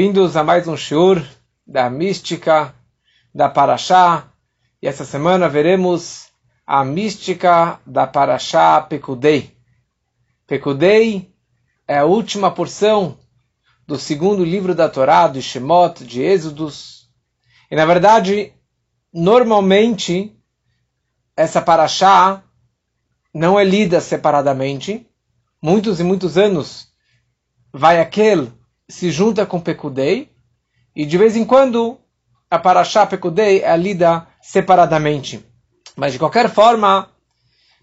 Vindos a mais um shiur da mística da Paraxá. E essa semana veremos a mística da Paraxá Pekudei. Pekudei é a última porção do segundo livro da Torá, de Shemot, de Êxodos. E na verdade, normalmente, essa Paraxá não é lida separadamente. Muitos e muitos anos vai aquele se junta com Pekudei, e de vez em quando a Parashá Pekudei é lida separadamente. Mas de qualquer forma,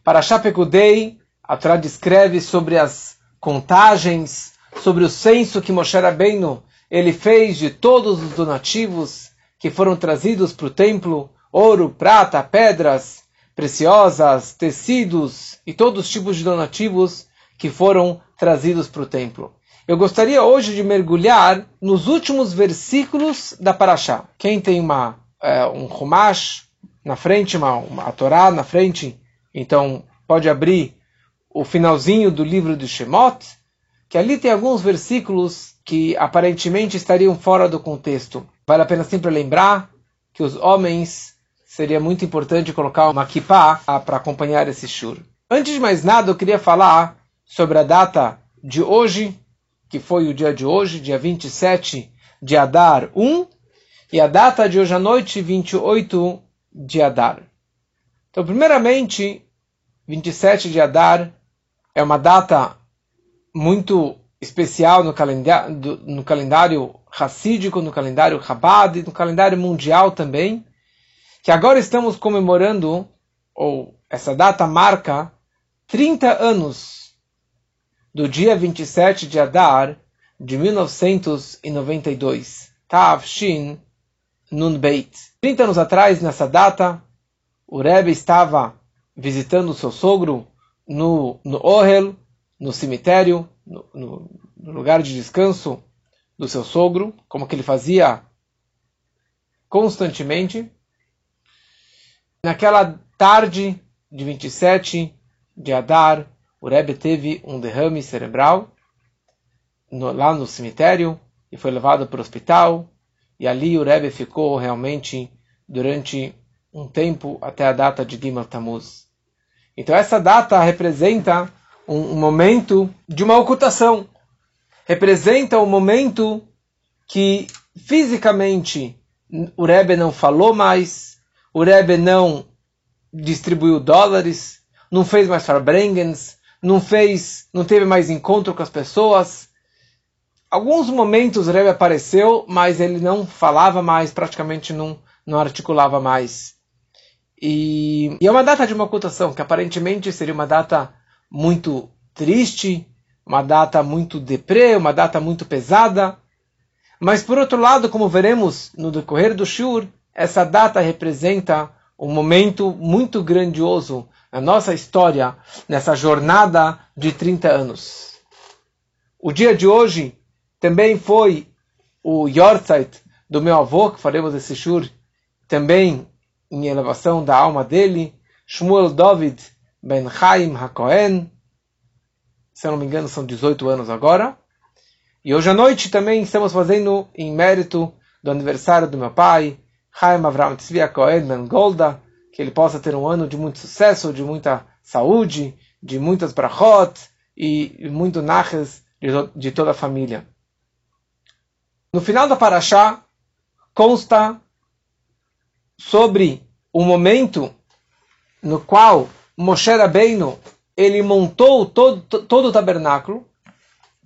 Parashá Pekudei, a Torá descreve sobre as contagens, sobre o censo que Moshe Rabbeinu ele fez de todos os donativos que foram trazidos para o templo, ouro, prata, pedras preciosas, tecidos e todos os tipos de donativos que foram trazidos para o templo. Eu gostaria hoje de mergulhar nos últimos versículos da Paraxá. Quem tem uma, é, um Humash na frente, uma, uma Torá na frente, então pode abrir o finalzinho do livro de Shemot, que ali tem alguns versículos que aparentemente estariam fora do contexto. Vale a pena sempre lembrar que os homens seria muito importante colocar uma kippah para acompanhar esse shur. Antes de mais nada, eu queria falar sobre a data de hoje, que foi o dia de hoje, dia 27 de Adar 1, e a data de hoje à noite, 28 de Adar. Então, primeiramente, 27 de Adar é uma data muito especial no calendário, no calendário racídico, no calendário Chabad, no calendário mundial também, que agora estamos comemorando, ou essa data marca 30 anos do dia 27 de Adar de 1992. Tav Shin Nun Beit. 30 anos atrás, nessa data, o Rebbe estava visitando o seu sogro no, no Ohel, no cemitério, no, no, no lugar de descanso do seu sogro, como que ele fazia constantemente. Naquela tarde de 27 de Adar, o Rebbe teve um derrame cerebral no, lá no cemitério e foi levado para o hospital. E ali o Rebbe ficou realmente durante um tempo até a data de Gimel Tammuz. Então essa data representa um, um momento de uma ocultação. Representa um momento que fisicamente o Rebbe não falou mais, o Rebbe não distribuiu dólares, não fez mais farbrengens, não fez, não teve mais encontro com as pessoas. Alguns momentos o Rebbe apareceu, mas ele não falava mais, praticamente não, não articulava mais. E, e é uma data de uma ocultação, que aparentemente seria uma data muito triste, uma data muito deprê, uma data muito pesada. Mas por outro lado, como veremos no decorrer do Shur, essa data representa um momento muito grandioso na nossa história, nessa jornada de 30 anos. O dia de hoje também foi o Yortzeit do meu avô, que faremos esse shur também em elevação da alma dele, Shmuel David Ben Chaim HaKohen, se eu não me engano são 18 anos agora. E hoje à noite também estamos fazendo em mérito do aniversário do meu pai, Chaim Avram Tzvi Cohen Ben Golda, que ele possa ter um ano de muito sucesso, de muita saúde, de muitas brachot e muito naches de, de toda a família. No final da Parashá, consta sobre o momento no qual Moshe Rabbeinu ele montou todo, todo o tabernáculo,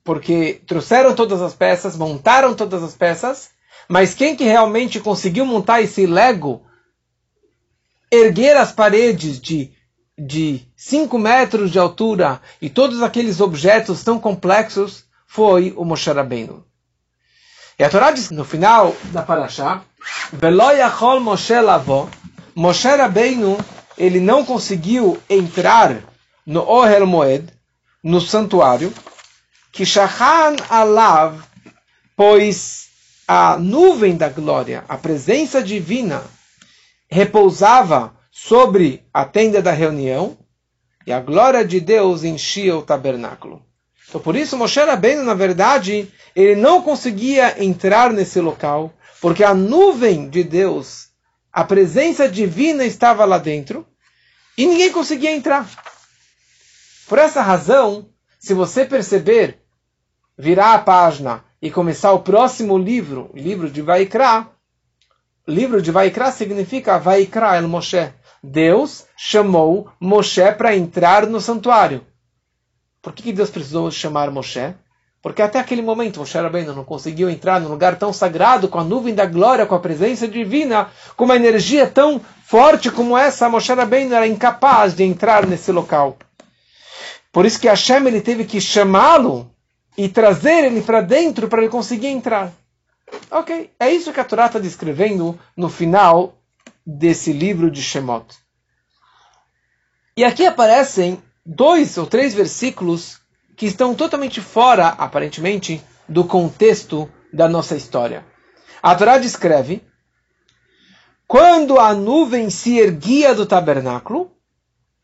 porque trouxeram todas as peças, montaram todas as peças, mas quem que realmente conseguiu montar esse Lego erguer as paredes de de 5 metros de altura e todos aqueles objetos tão complexos foi o Moshe Rabbeinu. E a Torá diz no final da Parashá, Moshe lavó, Moshe Rabbeinu, ele não conseguiu entrar no Ohel Moed, no santuário, que Shachan Alav, pois a nuvem da glória, a presença divina, repousava sobre a tenda da reunião e a glória de Deus enchia o tabernáculo. Então, por isso, Moshe Rabbeinu, na verdade, ele não conseguia entrar nesse local, porque a nuvem de Deus, a presença divina estava lá dentro, e ninguém conseguia entrar. Por essa razão, se você perceber, virar a página e começar o próximo livro, o livro de Vaikra, livro de Vaikra significa Vaikra el Moshe. Deus chamou Moshe para entrar no santuário. Por que, Deus precisou chamar Moshe? Porque até aquele momento Moshe Rabbeinu não conseguiu entrar num lugar tão sagrado, com a nuvem da glória, com a presença divina, com uma energia tão forte como essa, Moshe Rabbeinu era incapaz de entrar nesse local. Por isso que Hashem ele teve que chamá-lo e trazer ele para dentro para ele conseguir entrar. Ok, é isso que a Torá está descrevendo no final desse livro de Shemot. E aqui aparecem dois ou três versículos que estão totalmente fora, aparentemente, do contexto da nossa história. A Torá descreve quando a nuvem se erguia do tabernáculo,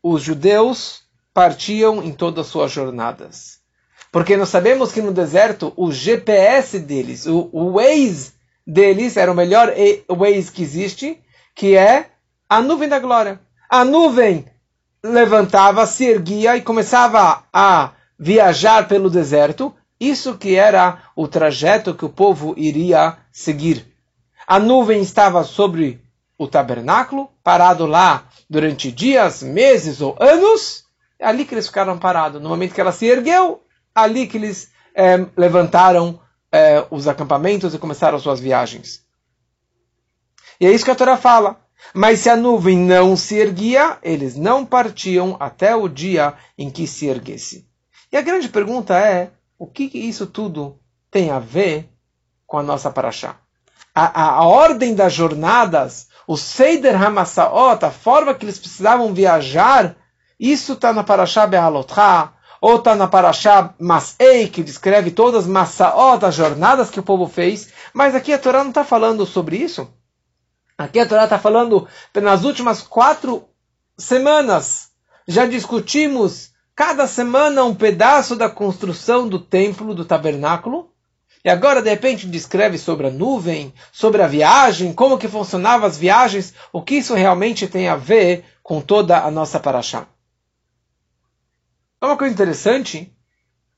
os judeus partiam em todas as suas jornadas. Porque nós sabemos que no deserto o GPS deles, o, o Waze deles, era o melhor Waze que existe, que é a nuvem da glória. A nuvem levantava, se erguia e começava a viajar pelo deserto, isso que era o trajeto que o povo iria seguir. A nuvem estava sobre o tabernáculo, parado lá durante dias, meses ou anos, é ali que eles ficaram parados. No momento que ela se ergueu, ali que eles é, levantaram é, os acampamentos e começaram suas viagens. E é isso que a Torá fala. Mas se a nuvem não se erguia, eles não partiam até o dia em que se erguesse. E a grande pergunta é: o que isso tudo tem a ver com a nossa paraxá? A, a, a ordem das jornadas, o Seider Hamasaot, a forma que eles precisavam viajar, isso está na paraxá Be'alotcha, ou está na paraxá Masei, que descreve todas as Masaot, as jornadas que o povo fez, mas aqui a Torá não está falando sobre isso. Aqui a Torá está falando, nas últimas quatro semanas, já discutimos cada semana um pedaço da construção do templo, do tabernáculo. E agora, de repente, descreve sobre a nuvem, sobre a viagem, como que funcionavam as viagens, o que isso realmente tem a ver com toda a nossa paraxá. É uma coisa interessante,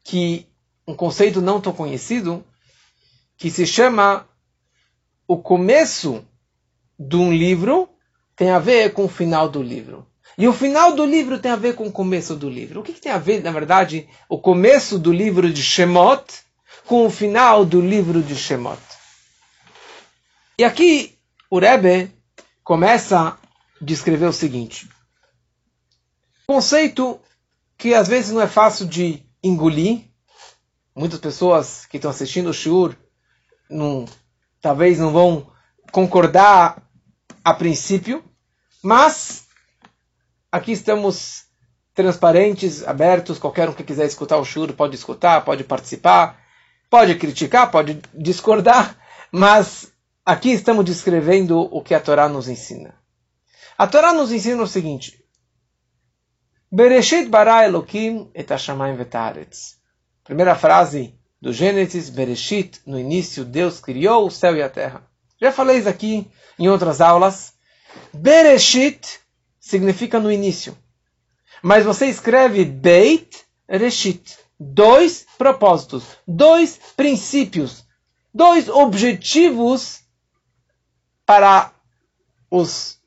que um conceito não tão conhecido, que se chama o começo de um livro tem a ver com o final do livro. E o final do livro tem a ver com o começo do livro. O que, que tem a ver, na verdade, o começo do livro de Shemot com o final do livro de Shemot? E aqui o Rebbe começa a descrever o seguinte: conceito que às vezes não é fácil de engolir. Muitas pessoas que estão assistindo o Shur não, talvez não vão concordar a princípio, mas aqui estamos transparentes, abertos, qualquer um que quiser escutar o Shur pode escutar, pode participar, pode criticar, pode discordar, mas aqui estamos descrevendo o que a Torá nos ensina. A Torá nos ensina o seguinte: Bereshit bara Elohim et hashamayim vetaretz. Primeira frase do Gênesis, Bereshit, no início Deus criou o céu e a terra. Já falei isso aqui em outras aulas. Bereshit significa no início. Mas você escreve Beit Reshit. Dois propósitos, dois princípios, dois objetivos para os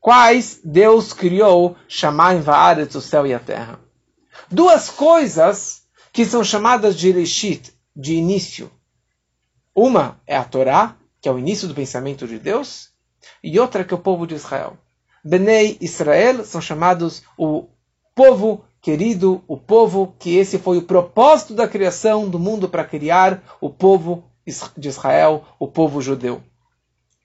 quais Deus criou Shamayim Va'aretz, o céu e a terra. Duas coisas que são chamadas de Reshit, de início. Uma é a Torá, que é o início do pensamento de Deus, e outra que é o povo de Israel. Benei Israel são chamados o povo querido, o povo que esse foi o propósito da criação do mundo para criar o povo de Israel, o povo judeu.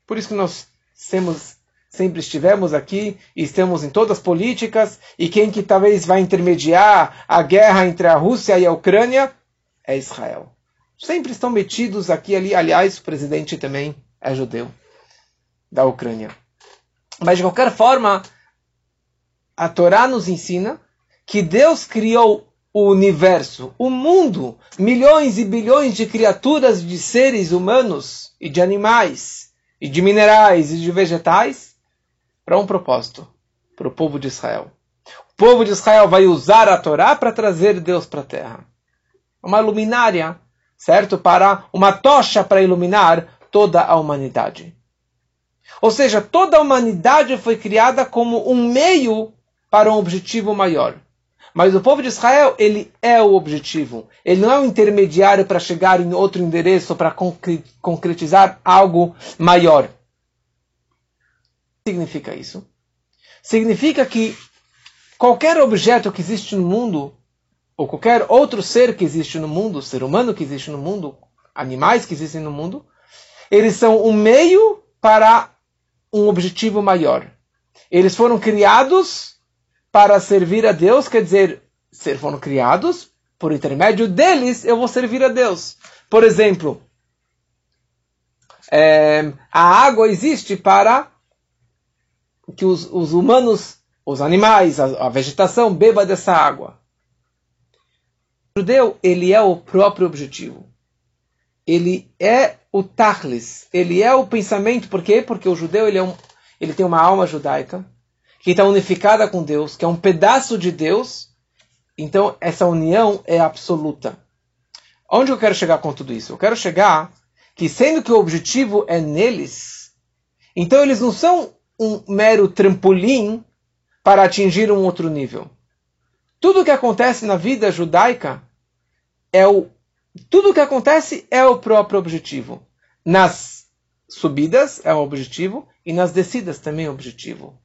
Por isso que nós temos, sempre estivemos aqui estamos em todas as políticas e quem que talvez vai intermediar a guerra entre a Rússia e a Ucrânia é Israel sempre estão metidos aqui ali. Aliás, o presidente também é judeu da Ucrânia. Mas de qualquer forma, a Torá nos ensina que Deus criou o universo, o mundo, milhões e bilhões de criaturas, de seres humanos e de animais, e de minerais e de vegetais, para um propósito, para o povo de Israel. O povo de Israel vai usar a Torá para trazer Deus para a terra. Uma luminária, certo? Para uma tocha para iluminar toda a humanidade. Ou seja, toda a humanidade foi criada como um meio para um objetivo maior. Mas o povo de Israel, ele é o objetivo. Ele não é um intermediário para chegar em outro endereço, para concretizar algo maior. Significa isso? Significa que qualquer objeto que existe no mundo, ou qualquer outro ser que existe no mundo, ser humano que existe no mundo, animais que existem no mundo, eles são um meio para um objetivo maior. Eles foram criados para servir a Deus, quer dizer, ser foram criados, por intermédio deles eu vou servir a Deus. Por exemplo, é, a água existe para que os, os humanos, os animais, a, a, vegetação beba dessa água. O judeu, ele é o próprio objetivo. Ele é o tachlis, ele é o pensamento. Por quê? Porque o judeu ele, é um, ele tem uma alma judaica que está unificada com Deus, que é um pedaço de Deus. Então, essa união é absoluta. Onde eu quero chegar com tudo isso? Eu quero chegar que, sendo que o objetivo é neles, então eles não são um mero trampolim para atingir um outro nível. Tudo o que acontece na vida judaica é o tudo o que acontece é o próprio objetivo. Nas subidas é o objetivo e nas descidas também é o objetivo.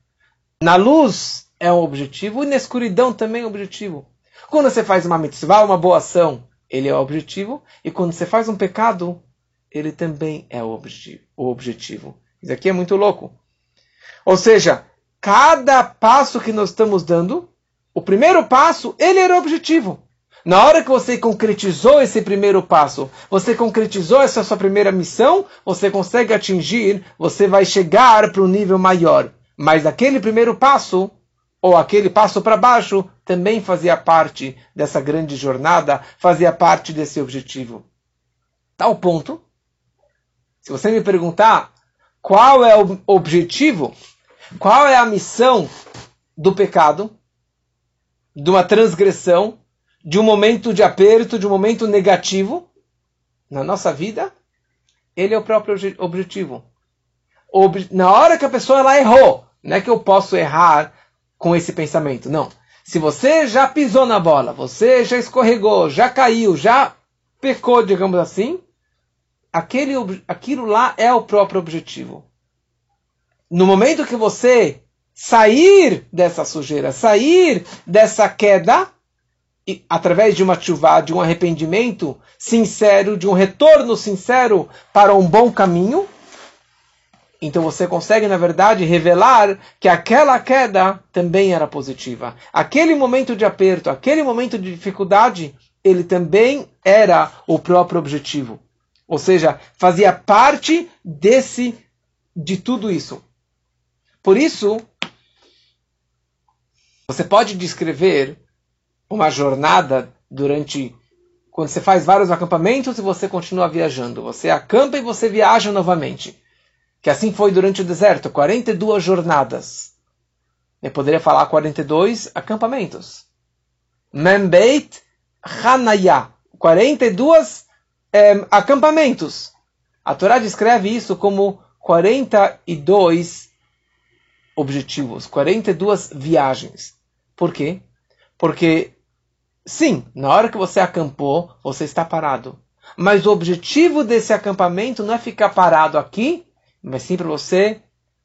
Na luz é o objetivo e na escuridão também é o objetivo. Quando você faz uma mitzvah, uma boa ação, ele é o objetivo. E quando você faz um pecado, ele também é o objetivo. O objetivo. Isso aqui é muito louco. Ou seja, cada passo que nós estamos dando, o primeiro passo, ele era o objetivo. Na hora que você concretizou esse primeiro passo, você concretizou essa sua primeira missão, você consegue atingir, você vai chegar para um nível maior. Mas aquele primeiro passo, ou aquele passo para baixo, também fazia parte dessa grande jornada, fazia parte desse objetivo. Tal ponto, se você me perguntar qual é o objetivo, qual é a missão do pecado, de uma transgressão, de um momento de aperto, de um momento negativo na nossa vida, ele é o próprio objetivo. Na hora que a pessoa ela errou, não é que eu posso errar com esse pensamento. Não. Se você já pisou na bola, você já escorregou, já caiu, já pecou, digamos assim, aquele, aquilo lá é o próprio objetivo. No momento que você sair dessa sujeira, sair dessa queda, e, através de uma chuva, de um arrependimento sincero, de um retorno sincero para um bom caminho, então você consegue, na verdade, revelar que aquela queda também era positiva. Aquele momento de aperto, aquele momento de dificuldade, ele também era o próprio objetivo. Ou seja, fazia parte desse de tudo isso. Por isso, você pode descrever uma jornada durante quando você faz vários acampamentos e você continua viajando. Você acampa e você viaja novamente que assim foi durante o deserto, 42 jornadas. Eu poderia falar 42 acampamentos. Membeit Hanaya, 42 é, acampamentos. A Torá descreve isso como 42 objetivos, 42 viagens. Por quê? Porque, sim, na hora que você acampou, você está parado. Mas o objetivo desse acampamento não é ficar parado aqui mas sim para você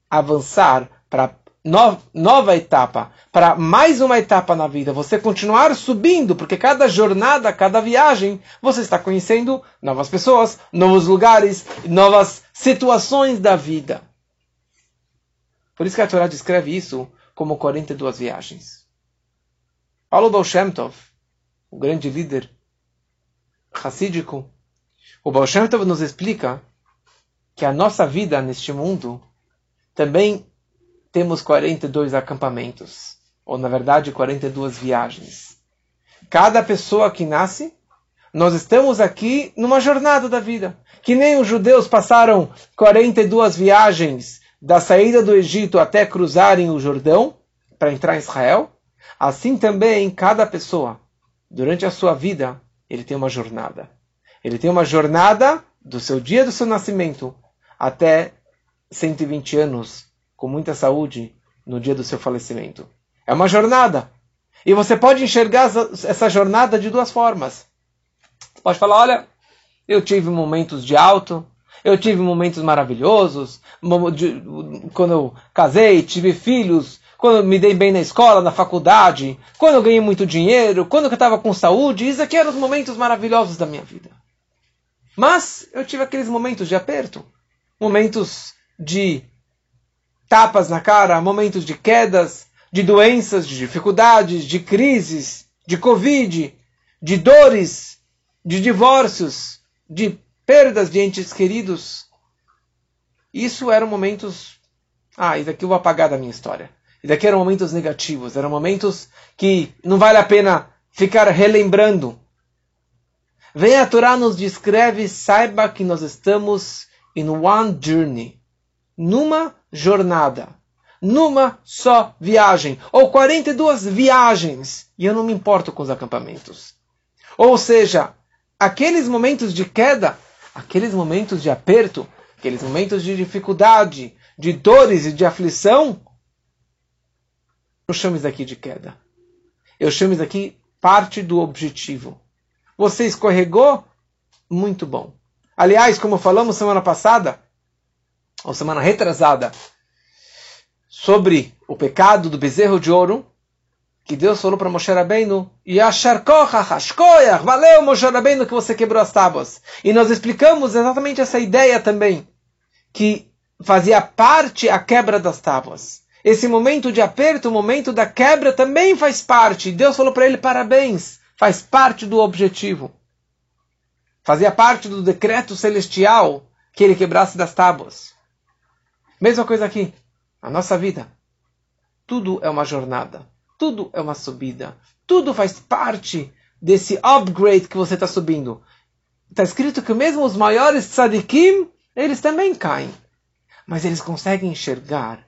avançar para no, nova etapa, para mais uma etapa na vida, você continuar subindo, porque cada jornada, cada viagem, você está conhecendo novas pessoas, novos lugares, novas situações da vida. Por isso que a Torá descreve isso como 42 viagens. Paulo Baal Shem Tov, o grande líder racídico, o Baal Shem Tov nos explica que a nossa vida neste mundo também temos 42 acampamentos, ou na verdade 42 viagens. Cada pessoa que nasce, nós estamos aqui numa jornada da vida. Que nem os judeus passaram 42 viagens da saída do Egito até cruzarem o Jordão para entrar em Israel. Assim também cada pessoa, durante a sua vida, ele tem uma jornada. Ele tem uma jornada do seu dia do seu nascimento até 120 anos, com muita saúde, no dia do seu falecimento. É uma jornada. E você pode enxergar essa jornada de duas formas. Você pode falar: olha, eu tive momentos de alto, eu tive momentos maravilhosos, quando eu casei, tive filhos, quando eu me dei bem na escola, na faculdade, quando eu ganhei muito dinheiro, quando eu estava com saúde, isso aqui eram os momentos maravilhosos da minha vida. Mas eu tive aqueles momentos de aperto, momentos de tapas na cara, momentos de quedas, de doenças, de dificuldades, de crises, de Covid, de dores, de divórcios, de perdas de entes queridos. Isso eram momentos. Ah, isso aqui eu vou apagar da minha história. Isso daqui eram momentos negativos, eram momentos que não vale a pena ficar relembrando. Vem a Torá nos descreve, saiba que nós estamos in one journey, numa jornada numa só viagem, ou 42 viagens, e eu não me importo com os acampamentos. Ou seja, aqueles momentos de queda, aqueles momentos de aperto, aqueles momentos de dificuldade, de dores e de aflição, eu chamo isso aqui de queda. Eu chamo isso aqui parte do objetivo. Você escorregou? Muito bom. Aliás, como falamos semana passada, ou semana retrasada, sobre o pecado do bezerro de ouro, que Deus falou para Moshe Rabbeinu, valeu Moshe Rabbeinu que você quebrou as tábuas. E nós explicamos exatamente essa ideia também, que fazia parte a quebra das tábuas. Esse momento de aperto, o momento da quebra também faz parte. Deus falou para ele parabéns, faz parte do objetivo. Fazia parte do decreto celestial que ele quebrasse das tábuas. Mesma coisa aqui a nossa vida. Tudo é uma jornada, tudo é uma subida, tudo faz parte desse upgrade que você está subindo. Está escrito que mesmo os maiores tzadikim, eles também caem. Mas eles conseguem enxergar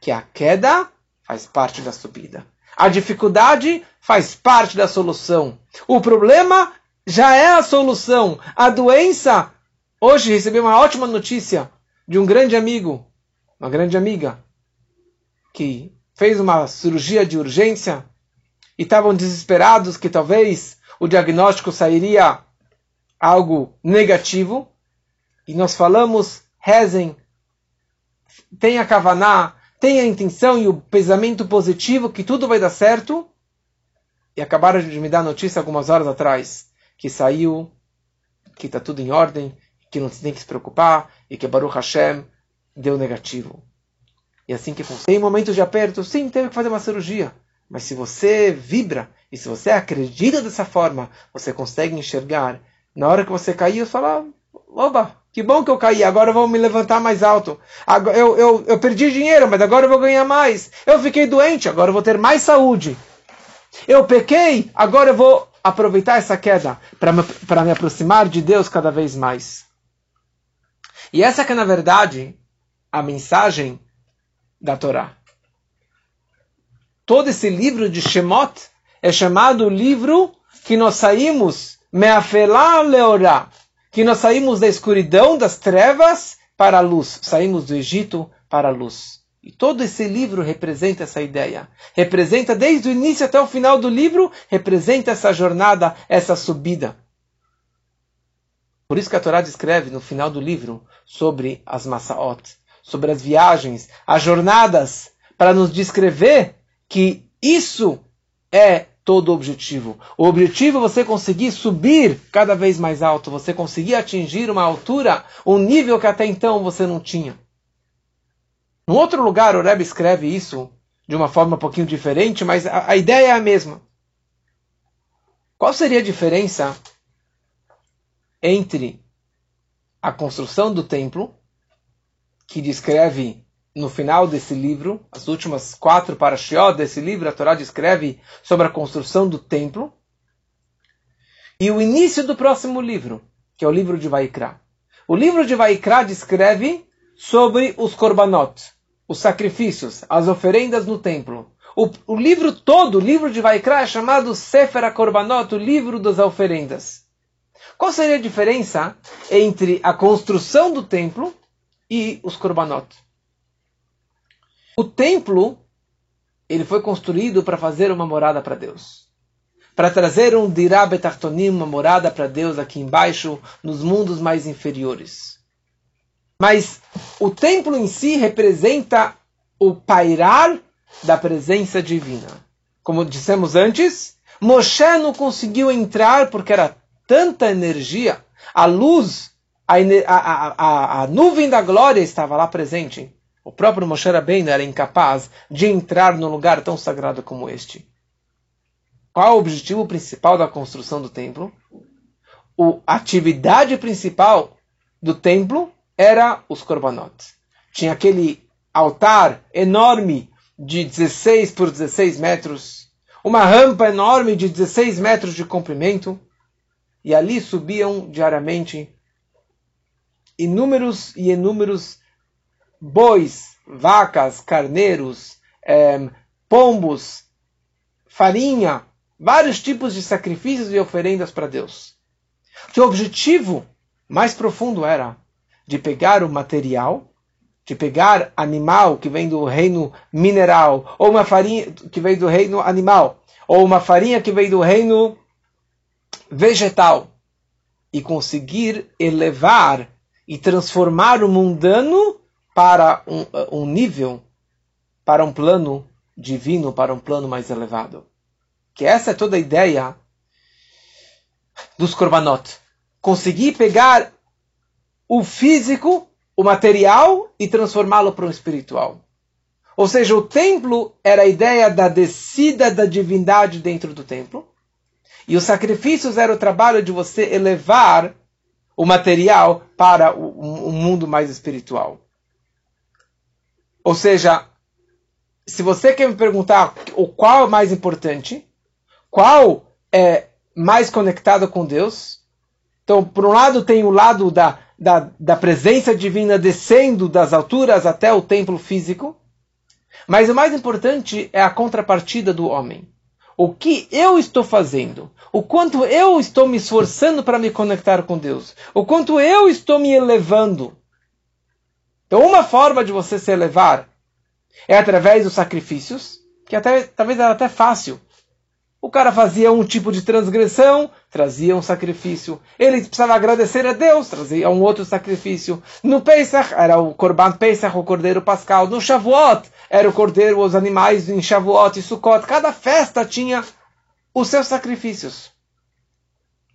que a queda faz parte da subida. A dificuldade faz parte da solução. O problema já é a solução. A doença. Hoje recebi uma ótima notícia de um grande amigo, uma grande amiga, que fez uma cirurgia de urgência e estavam desesperados que talvez o diagnóstico sairia algo negativo. E nós falamos, rezem, tenha kavaná, tenha a intenção e o pensamento positivo que tudo vai dar certo. E acabaram de me dar notícia algumas horas atrás que saiu, que está tudo em ordem, que não tem que se preocupar e que Baruch Hashem deu negativo. E assim que funciona. Tem momentos de aperto, sim, teve que fazer uma cirurgia. Mas se você vibra e se você acredita dessa forma, você consegue enxergar. Na hora que você caiu, você fala: oba, que bom que eu caí, agora eu vou me levantar mais alto. Eu, eu, eu perdi dinheiro, mas agora eu vou ganhar mais. Eu fiquei doente, agora eu vou ter mais saúde. Eu pequei, agora eu vou aproveitar essa queda para me, me aproximar de Deus cada vez mais. E essa que é, na verdade, a mensagem da Torá. Todo esse livro de Shemot é chamado livro que nós saímos meafelá leorá, que nós saímos da escuridão, das trevas para a luz, saímos do Egito para a luz. E todo esse livro representa essa ideia. Representa desde o início até o final do livro, representa essa jornada, essa subida. Por isso que a Torá descreve no final do livro sobre as Massaot, sobre as viagens, as jornadas, para nos descrever que isso é todo o objetivo. O objetivo é você conseguir subir cada vez mais alto, você conseguir atingir uma altura, um nível que até então você não tinha. Num outro lugar, o Rebbe escreve isso de uma forma um pouquinho diferente, mas a, a ideia é a mesma. Qual seria a diferença entre a construção do templo que descreve no final desse livro, as últimas quatro parashiot desse livro, a Torá descreve sobre a construção do templo. e o início do próximo livro, que é o livro de Vaikra. O livro de Vaikra descreve sobre os korbanot, os sacrifícios, as oferendas no templo. O, o livro todo, o livro de Vaikra, é chamado Sefer Korbanot, o livro das oferendas. Qual seria a diferença entre a construção do templo e os korbanot? O templo ele foi construído para fazer uma morada para Deus para trazer um dirá betartonim, uma morada para Deus aqui embaixo, nos mundos mais inferiores. Mas o templo em si representa o pairar da presença divina. Como dissemos antes, Moshe não conseguiu entrar porque era tanta energia, a luz, a, a, a, nuvem da glória estava lá presente. O próprio Moshe Rabbeinu era incapaz de entrar num lugar tão sagrado como este. Qual o objetivo principal da construção do templo? a atividade principal do templo era os korbanot. Tinha aquele altar enorme de 16 por 16 metros, uma rampa enorme de 16 metros de comprimento, e ali subiam diariamente inúmeros e inúmeros bois, vacas, carneiros, eh, pombos, farinha, vários tipos de sacrifícios e oferendas para Deus. Que o objetivo mais profundo era de pegar o material, de pegar animal que vem do reino mineral, ou uma farinha que vem do reino animal, ou uma farinha que vem do reino vegetal, e conseguir elevar e transformar o mundano para um, um nível, para um plano divino, para um plano mais elevado. Que essa é toda a ideia dos korbanot. Conseguir pegar o físico, o material, e transformá-lo para o espiritual. Ou seja, o templo era a ideia da descida da divindade dentro do templo. E os sacrifícios era o trabalho de você elevar o material para o, mundo mais espiritual. Ou seja, se você quer me perguntar o qual é mais importante, qual é mais conectado com Deus. Então, por um lado, tem o lado da, da, da presença divina descendo das alturas até o templo físico. Mas o mais importante é a contrapartida do homem. O que eu estou fazendo? O quanto eu estou me esforçando para me conectar com Deus? O quanto eu estou me elevando? Então, uma forma de você se elevar é através dos sacrifícios, que até, talvez era até fácil. O cara fazia um tipo de transgressão, trazia um sacrifício. Ele precisava agradecer a Deus, trazia um outro sacrifício. No Pesach era o Korban Pesach, o Cordeiro Pascal. No Shavuot era o Cordeiro, os animais em Shavuot e Sukkot. Cada festa tinha os seus sacrifícios.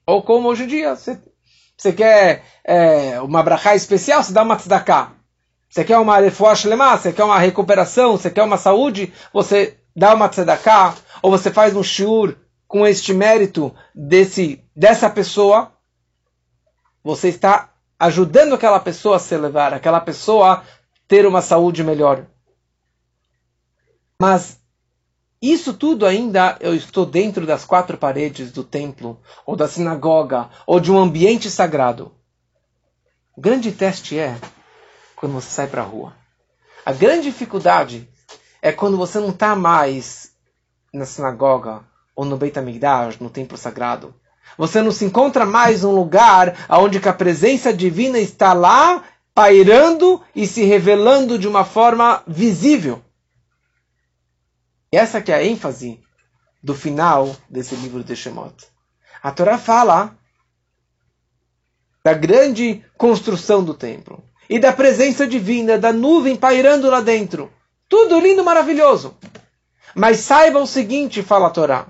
Ou como hoje em dia, você, quer é, uma brachá especial, você dá uma tzedakah. Você quer uma refuah shlema, você quer uma recuperação, você quer uma saúde, você dá uma tzedakah ou você faz um shiur com este mérito desse, dessa pessoa, você está ajudando aquela pessoa a se elevar, aquela pessoa a ter uma saúde melhor. Mas isso tudo ainda eu estou dentro das quatro paredes do templo, ou da sinagoga, ou de um ambiente sagrado. O grande teste é quando você sai para a rua. A grande dificuldade é quando você não está mais na sinagoga ou no Beit HaMikdash, no templo sagrado. Você não se encontra mais num lugar onde a presença divina está lá, pairando e se revelando de uma forma visível. E essa que é a ênfase do final desse livro de Shemot. A Torá fala da grande construção do templo e da presença divina, da nuvem pairando lá dentro. Tudo lindo, maravilhoso. Mas saiba o seguinte, fala a Torá.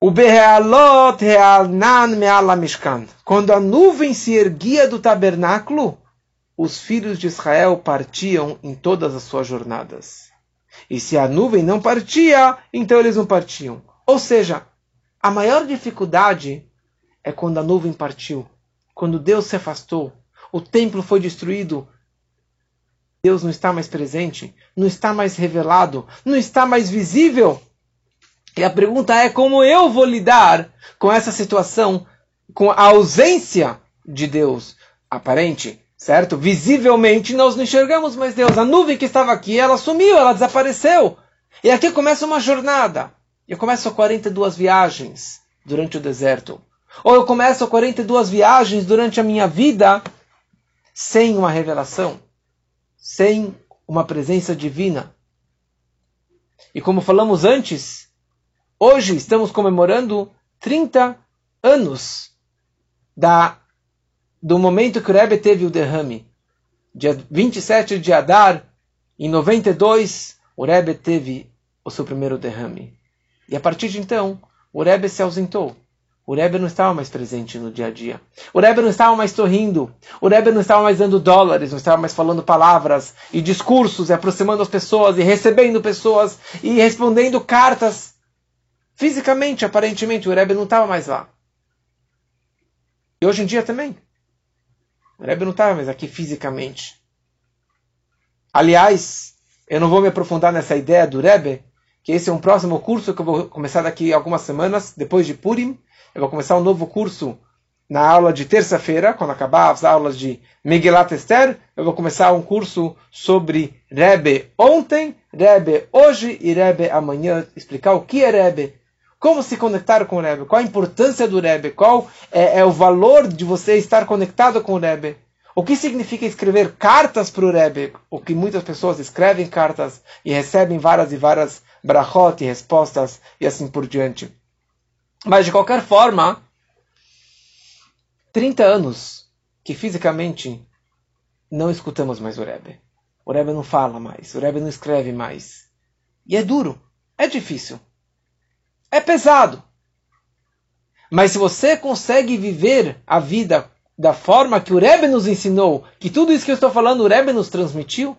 O Behealot Realnan Meala Mishkan. Quando a nuvem se erguia do tabernáculo, os filhos de Israel partiam em todas as suas jornadas. E se a nuvem não partia, então eles não partiam. Ou seja, a maior dificuldade é quando a nuvem partiu, quando Deus se afastou, o templo foi destruído, Deus não está mais presente, não está mais revelado, não está mais visível. E a pergunta é como eu vou lidar com essa situação, com a ausência de Deus aparente, certo? Visivelmente nós não enxergamos mais Deus. A nuvem que estava aqui, ela sumiu, ela desapareceu. E aqui começa uma jornada. Eu começo 42 viagens durante o deserto. Ou eu começo 42 viagens durante a minha vida sem uma revelação, sem uma presença divina. E como falamos antes, hoje estamos comemorando 30 anos da, do momento que o Rebbe teve o derrame. Dia 27 de Adar, em 92, o Rebbe teve o seu primeiro derrame. E a partir de então, o Rebbe se ausentou. O Rebbe não estava mais presente no dia a dia. O Rebbe não estava mais sorrindo. O Rebbe não estava mais dando dólares, não estava mais falando palavras e discursos, e aproximando as pessoas, e recebendo pessoas, e respondendo cartas. Fisicamente, aparentemente, o Rebbe não estava mais lá. E hoje em dia também. O Rebbe não estava mais aqui fisicamente. Aliás, eu não vou me aprofundar nessa ideia do Rebbe, que esse é um próximo curso que eu vou começar daqui algumas semanas, depois de Purim, eu vou começar um novo curso na aula de terça-feira, quando acabar as aulas de Megillat Esther, eu vou começar um curso sobre Rebbe ontem, Rebbe hoje e Rebbe amanhã, explicar o que é Rebbe, como se conectar com o Rebbe, qual a importância do Rebbe, qual é, é o valor de você estar conectado com o Rebbe, o que significa escrever cartas para o Rebbe, o que muitas pessoas escrevem cartas e recebem várias e várias brachot e respostas e assim por diante. Mas de qualquer forma, 30 anos que fisicamente não escutamos mais o Rebbe. O Rebbe não fala mais, o Rebbe não escreve mais. E é duro, é difícil, é pesado. Mas se você consegue viver a vida da forma que o Rebbe nos ensinou, que tudo isso que eu estou falando o Rebbe nos transmitiu,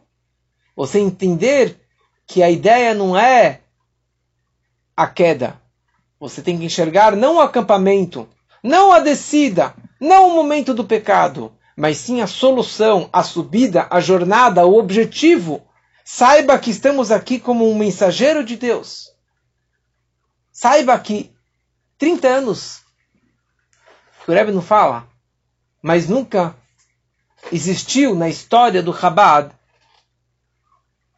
você entender que a ideia não é a queda, você tem que enxergar não o acampamento, não a descida, não o momento do pecado, mas sim a solução, a subida, a jornada, o objetivo. Saiba que estamos aqui como um mensageiro de Deus. Saiba que 30 anos, o Rebbe não fala, mas nunca existiu na história do Chabad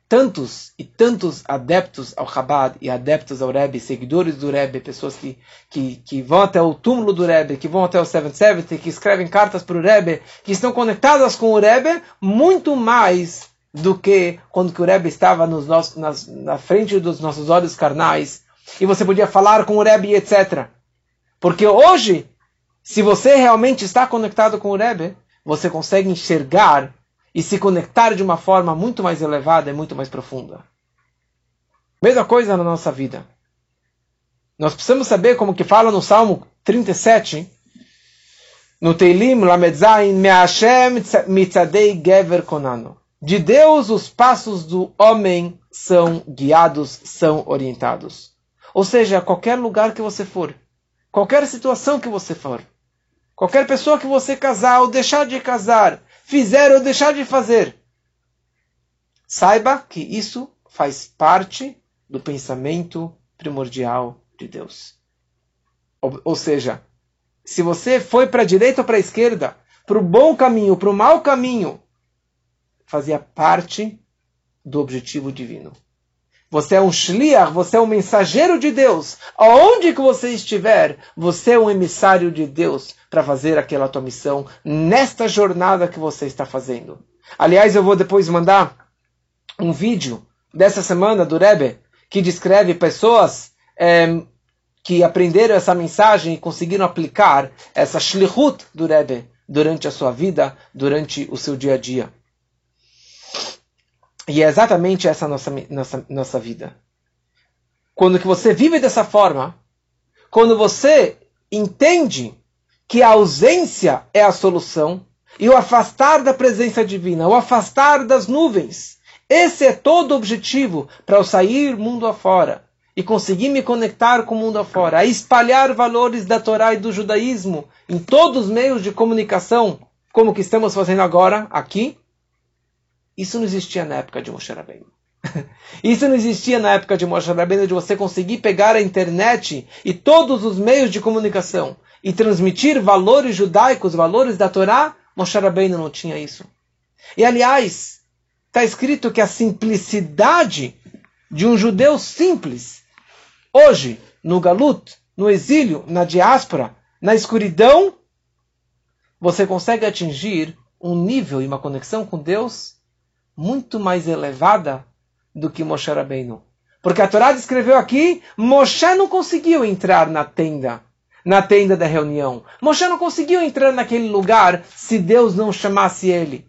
tantos e tantos adeptos ao Chabad e adeptos ao Rebbe, seguidores do Rebbe, pessoas que, que, que vão até o túmulo do Rebbe, que vão até o 770, que escrevem cartas para o Rebbe, que estão conectadas com o Rebbe, muito mais do que quando que o Rebbe estava nos nossos, nas, na frente dos nossos olhos carnais e você podia falar com o Rebbe, etc. Porque hoje, se você realmente está conectado com o Rebbe, você consegue enxergar e se conectar de uma forma muito mais elevada e muito mais profunda. Mesma coisa na nossa vida. Nós precisamos saber, como que fala no Salmo 37, no Teilim Lamedzain, Me'ashem mitzadei gever konano. De Deus os passos do homem são guiados, são orientados. Ou seja, qualquer lugar que você for, qualquer situação que você for, qualquer pessoa que você casar ou deixar de casar, fizer ou deixar de fazer. Saiba que isso faz parte do pensamento primordial de Deus. Ou, ou seja, se você foi para a direita ou para a esquerda, para o bom caminho, para o mau caminho, fazia parte do objetivo divino. Você é um shliach, você é um mensageiro de Deus. Aonde que você estiver, você é um emissário de Deus para fazer aquela tua missão nesta jornada que você está fazendo. Aliás, eu vou depois mandar um vídeo dessa semana do Rebbe que descreve pessoas é, que aprenderam essa mensagem e conseguiram aplicar essa shlichut do Rebbe durante a sua vida, durante o seu dia a dia. E é exatamente essa nossa, nossa, nossa vida. Quando que você vive dessa forma, quando você entende que a ausência é a solução, e o afastar da presença divina, o afastar das nuvens, esse é todo o objetivo para eu sair mundo afora e conseguir me conectar com o mundo afora, a espalhar valores da Torá e do judaísmo em todos os meios de comunicação, como que estamos fazendo agora aqui, isso não existia na época de Moshe Rabbeinu. Isso não existia na época de Moshe Rabbeinu, de você conseguir pegar a internet e todos os meios de comunicação e transmitir valores judaicos, valores da Torá. Moshe Rabbeinu não tinha isso. E aliás, está escrito que a simplicidade de um judeu simples, hoje, no Galut, no exílio, na diáspora, na escuridão, você consegue atingir um nível e uma conexão com Deus muito mais elevada do que Moshe Rabbeinu. Porque a Torá descreveu aqui, Moshe não conseguiu entrar na tenda, na tenda da reunião. Moshe não conseguiu entrar naquele lugar se Deus não chamasse ele.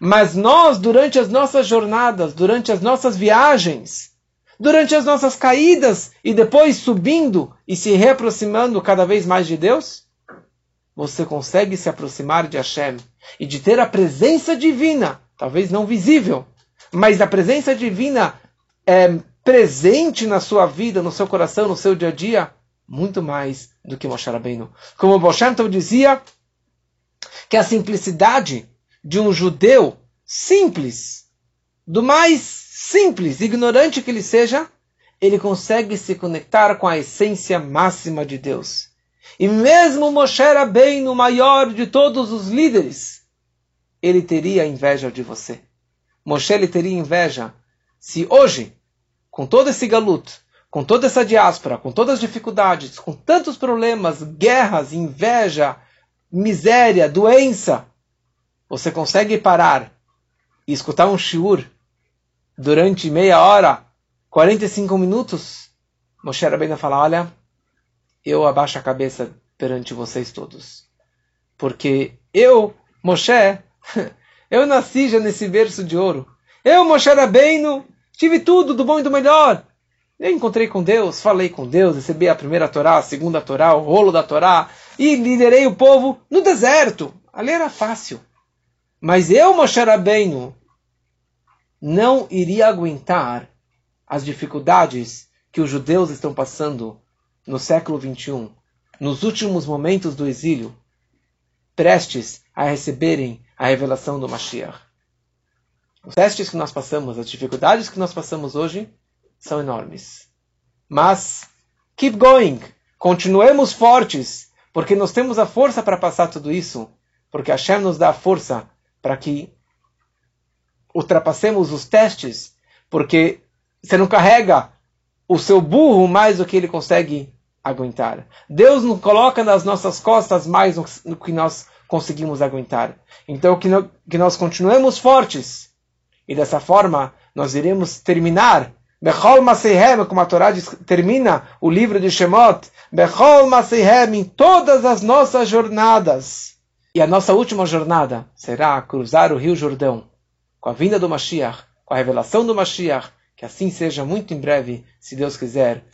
Mas nós, durante as nossas jornadas, durante as nossas viagens, durante as nossas caídas e depois subindo e se reaproximando cada vez mais de Deus, você consegue se aproximar de Hashem e de ter a presença divina, talvez não visível, mas a presença divina é presente na sua vida, no seu coração, no seu dia a dia, muito mais do que Moshe Rabbeinu. Como o Boshanto dizia, que a simplicidade de um judeu simples, do mais simples, ignorante que ele seja, ele consegue se conectar com a essência máxima de Deus. E mesmo Moshe Rabbeinu, maior de todos os líderes, ele teria inveja de você. Moshe ele teria inveja se hoje, com todo esse galuto, com toda essa diáspora, com todas as dificuldades, com tantos problemas, guerras, inveja, miséria, doença, você consegue parar e escutar um shiur durante meia hora, 45 minutos, Moshe Rabbeinu fala, olha, eu abaixo a cabeça perante vocês todos. Porque eu, Moshe, Eu nasci já nesse berço de ouro. Eu, Moshe Rabbeinu, tive tudo do bom e do melhor. Eu encontrei com Deus, falei com Deus, recebi a primeira Torá, a segunda Torá, o rolo da Torá, e liderei o povo no deserto. Ali era fácil. Mas eu, Moshe Rabbeinu, não iria aguentar as dificuldades que os judeus estão passando no século 21, nos últimos momentos do exílio, prestes a receberem a revelação do Mashiach. Os testes que nós passamos, as dificuldades que nós passamos hoje, são enormes. Mas, keep going, continuemos fortes, porque nós temos a força para passar tudo isso, porque Hashem nos dá a força para que ultrapassemos os testes, porque você não carrega o seu burro mais do que ele consegue aguentar. Deus nos coloca nas nossas costas mais do que nós conseguimos aguentar. Então, que, no, que nós continuemos fortes. E dessa forma, nós iremos terminar. Bechol Maseihem, como a Torá diz, termina o livro de Shemot. Bechol Maseihem, em todas as nossas jornadas. E a nossa última jornada será cruzar o Rio Jordão. Com a vinda do Mashiach, com a revelação do Mashiach. Que assim seja muito em breve, se Deus quiser.